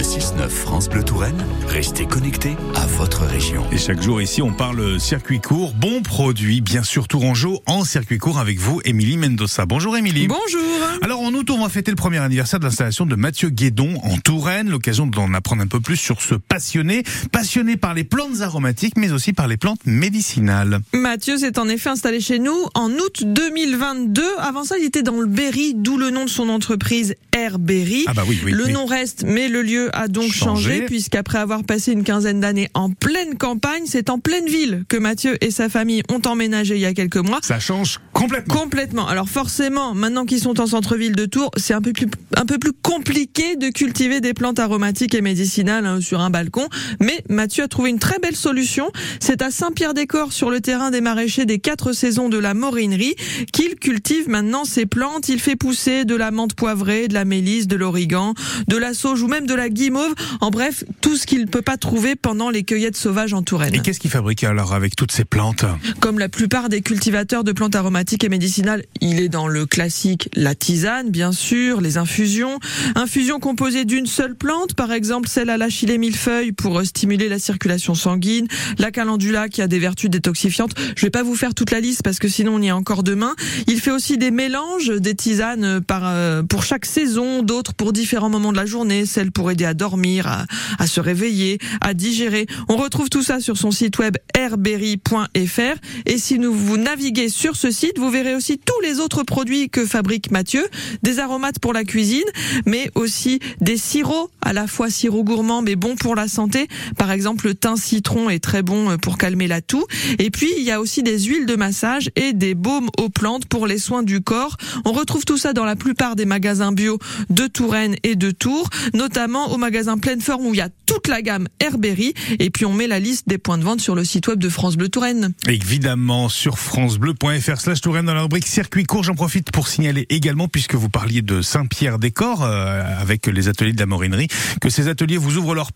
Le 6-9 France Bleu Touraine, restez connectés à votre région. Et chaque jour ici, on parle circuit court, bon produit, bien sûr Tourangeau en circuit court avec vous, Émilie Mendoza. Bonjour Émilie. Bonjour. Alors en août, on va fêter le premier anniversaire de l'installation de Mathieu Guédon en Touraine, l'occasion d'en apprendre un peu plus sur ce passionné, passionné par les plantes aromatiques, mais aussi par les plantes médicinales. Mathieu s'est en effet installé chez nous en août 2022. Avant ça, il était dans le Berry, d'où le nom de son entreprise Air Berry. Ah bah oui, oui. le oui. nom reste, mais le lieu a donc Changé. changé, puisqu'après avoir passé une quinzaine d'années en pleine campagne, c'est en pleine ville que Mathieu et sa famille ont emménagé il y a quelques mois. Ça change complètement. Complètement. Alors forcément, maintenant qu'ils sont en centre-ville de Tours, c'est un peu plus un peu plus compliqué de cultiver des plantes aromatiques et médicinales hein, sur un balcon. Mais Mathieu a trouvé une très belle solution. C'est à Saint-Pierre-des-Corps, sur le terrain des maraîchers des quatre saisons de la Morinerie, qu'il cultive maintenant ces plantes. Il fait pousser de la menthe poivrée, de la mélisse, de l'origan, de la sauge ou même de la guimauve. En bref, tout ce qu'il ne peut pas trouver pendant les cueillettes sauvages en Touraine. Et qu'est-ce qu'il fabrique alors avec toutes ces plantes? Comme la plupart des cultivateurs de plantes aromatiques et médicinales, il est dans le classique la tisane, bien sûr, les infusions. Infusions composées d'une seule plante, par exemple celle à l'achillée millefeuille pour euh, stimuler la circulation sanguine, la calendula qui a des vertus détoxifiantes. Je vais pas vous faire toute la liste parce que sinon on y est encore demain. Il fait aussi des mélanges, des tisanes par, euh, pour chaque saison, d'autres pour différents moments de la journée, celles pour aider à dormir, à, à se réveiller, à digérer. On retrouve tout ça sur son site web airberry.fr et si nous vous naviguez sur ce site, vous verrez aussi tous les autres produits que fabrique Mathieu, des aromates pour la cuisine, mais aussi des sirops, à la fois sirop gourmand mais bon pour la santé. Par exemple, le thym citron est très bon pour calmer la toux. Et puis, il y a aussi des huiles de massage et des baumes aux plantes pour les soins du corps. On retrouve tout ça dans la plupart des magasins bio de Touraine et de Tours, notamment au magasin Pleine Forme où il y a toute la gamme Herberry. Et puis, on met la liste des points de vente sur le site web de France Bleu Touraine. Évidemment sur francebleu.fr slash Touraine dans la rubrique circuit court. J'en profite pour signaler également, puisque vous parliez de Saint-Pierre-des-Corps euh, avec les ateliers de la morinerie, que ces ateliers vous ouvrent leurs